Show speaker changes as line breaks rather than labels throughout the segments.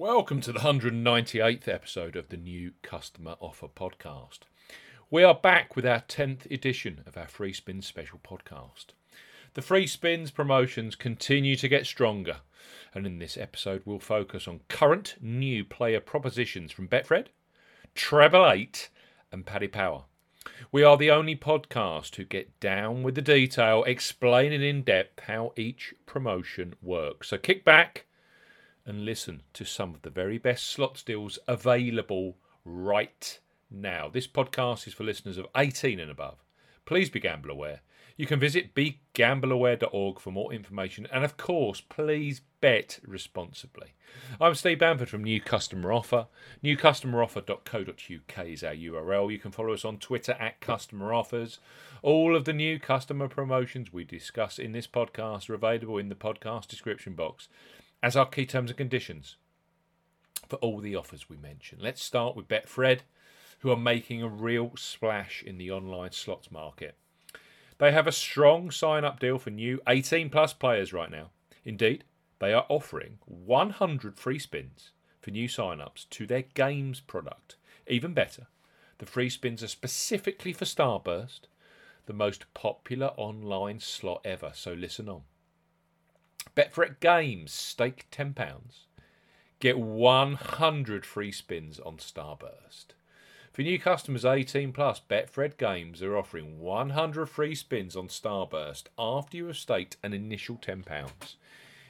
Welcome to the 198th episode of the New Customer Offer Podcast. We are back with our 10th edition of our Free Spins special podcast. The Free Spins promotions continue to get stronger, and in this episode, we'll focus on current new player propositions from Betfred, Treble 8, and Paddy Power. We are the only podcast who get down with the detail, explaining in depth how each promotion works. So kick back and listen to some of the very best slot deals available right now. This podcast is for listeners of 18 and above. Please be gamble aware. You can visit begambleaware.org for more information. And of course, please bet responsibly. I'm Steve Bamford from New Customer Offer. NewCustomeroffer.co.uk is our URL. You can follow us on Twitter at Customer Offers. All of the new customer promotions we discuss in this podcast are available in the podcast description box as our key terms and conditions for all the offers we mention. Let's start with Betfred, who are making a real splash in the online slots market. They have a strong sign up deal for new 18 plus players right now. Indeed, they are offering 100 free spins for new sign ups to their games product. Even better, the free spins are specifically for Starburst, the most popular online slot ever. So listen on. Betfred Games stake £10. Get 100 free spins on Starburst. For new customers 18 plus, Betfred Games are offering 100 free spins on Starburst after you have staked an initial £10.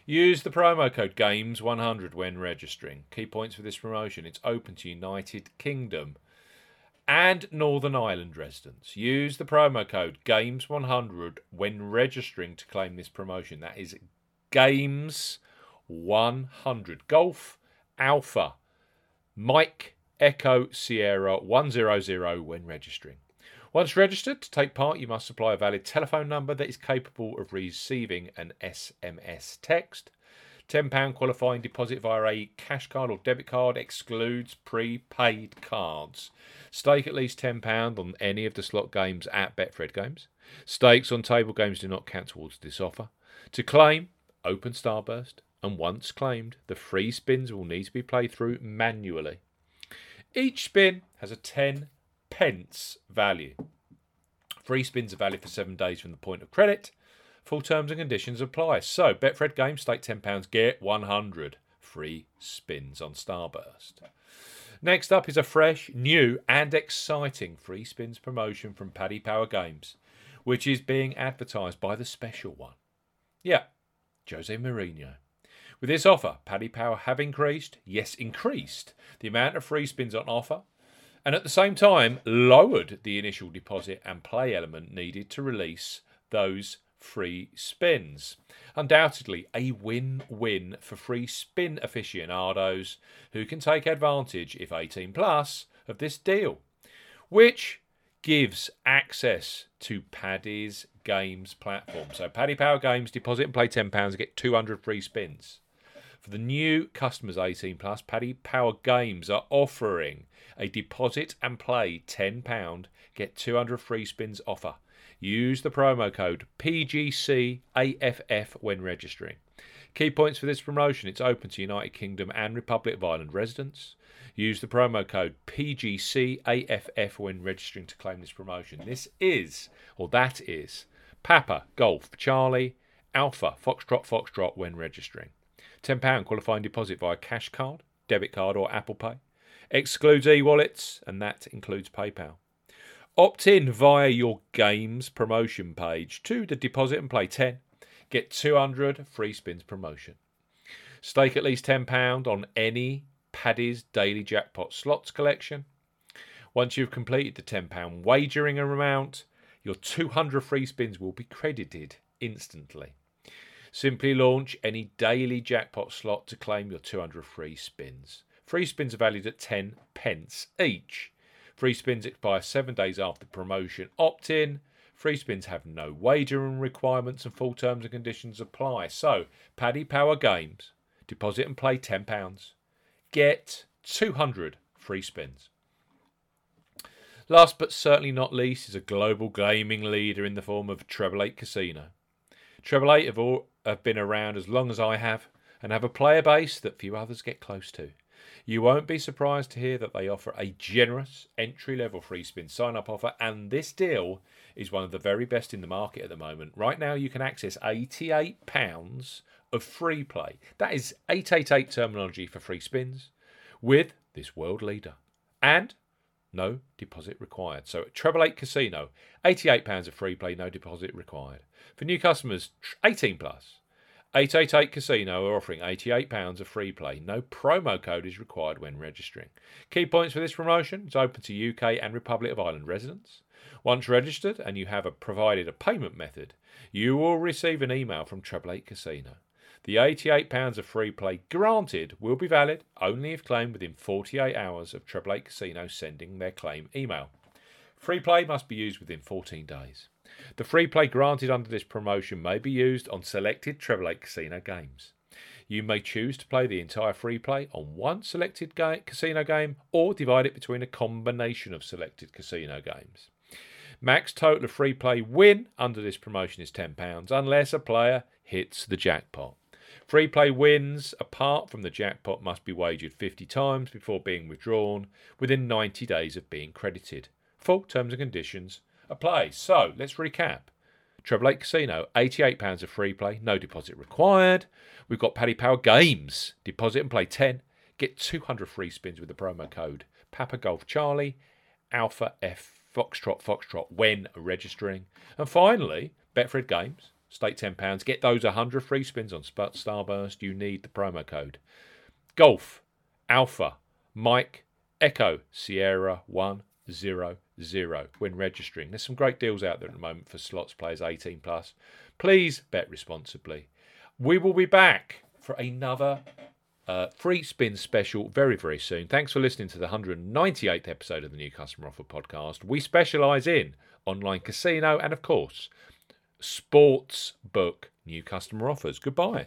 Use the promo code GAMES100 when registering. Key points for this promotion it's open to United Kingdom and Northern Ireland residents. Use the promo code GAMES100 when registering to claim this promotion. That is GAMES100. Golf Alpha Mike Echo Sierra 100 when registering. Once registered, to take part, you must supply a valid telephone number that is capable of receiving an SMS text. £10 qualifying deposit via a cash card or debit card excludes prepaid cards. Stake at least £10 on any of the slot games at Betfred Games. Stakes on table games do not count towards this offer. To claim, open Starburst, and once claimed, the free spins will need to be played through manually. Each spin has a 10 pence value. Free spins are valid for seven days from the point of credit. Full terms and conditions apply. So, Betfred Game, stake £10, get 100 free spins on Starburst. Next up is a fresh, new, and exciting free spins promotion from Paddy Power Games, which is being advertised by the special one. Yeah, Jose Mourinho. With this offer, Paddy Power have increased, yes, increased, the amount of free spins on offer, and at the same time lowered the initial deposit and play element needed to release those free spins. Undoubtedly, a win win for free spin aficionados who can take advantage, if 18 plus, of this deal, which gives access to Paddy's Games platform. So, Paddy Power Games deposit and play £10 and get 200 free spins. For the new customers 18 plus, Paddy Power Games are offering a deposit and play £10, get 200 free spins offer. Use the promo code PGCAFF when registering. Key points for this promotion it's open to United Kingdom and Republic of Ireland residents. Use the promo code PGCAFF when registering to claim this promotion. This is, or that is, Papa Golf Charlie Alpha Foxtrot Foxtrot when registering. £10 qualifying deposit via cash card, debit card, or Apple Pay. Excludes e wallets, and that includes PayPal. Opt in via your games promotion page to the deposit and play 10. Get 200 free spins promotion. Stake at least £10 on any Paddy's Daily Jackpot slots collection. Once you've completed the £10 wagering amount, your 200 free spins will be credited instantly. Simply launch any daily jackpot slot to claim your 200 free spins. Free spins are valued at 10 pence each. Free spins expire seven days after promotion opt in. Free spins have no wagering requirements and full terms and conditions apply. So, Paddy Power Games, deposit and play £10. Get 200 free spins. Last but certainly not least is a global gaming leader in the form of Treble 8 Casino. Treble 8 have, all, have been around as long as I have, and have a player base that few others get close to. You won't be surprised to hear that they offer a generous entry level free spin sign up offer, and this deal is one of the very best in the market at the moment. Right now, you can access £88 of free play. That is 888 terminology for free spins with this world leader. And no deposit required. So at Treble 8 Casino, £88 of free play, no deposit required. For new customers, 18 plus. 888 Casino are offering £88 of free play. No promo code is required when registering. Key points for this promotion it's open to UK and Republic of Ireland residents. Once registered and you have a, provided a payment method, you will receive an email from Treble 8 Casino. The £88 of free play granted will be valid only if claimed within 48 hours of Treble 8 Casino sending their claim email. Free play must be used within 14 days. The free play granted under this promotion may be used on selected Treble 8 Casino games. You may choose to play the entire free play on one selected ga- casino game or divide it between a combination of selected casino games. Max total of free play win under this promotion is £10 unless a player hits the jackpot. Free play wins, apart from the jackpot, must be wagered 50 times before being withdrawn within 90 days of being credited. Full terms and conditions apply. So let's recap. Treble 8 Casino, £88 of free play, no deposit required. We've got Paddy Power Games, deposit and play 10. Get 200 free spins with the promo code Papa Golf Charlie, Alpha F Foxtrot Foxtrot when registering. And finally, Betfred Games, stake £10, get those 100 free spins on Starburst. You need the promo code. Golf, Alpha, Mike, Echo, Sierra 1, zero zero when registering. There's some great deals out there at the moment for slots players 18 plus. Please bet responsibly. We will be back for another uh, free spin special very very soon. Thanks for listening to the 198th episode of the New Customer Offer podcast. We specialise in online casino and of course sports book new customer offers. Goodbye.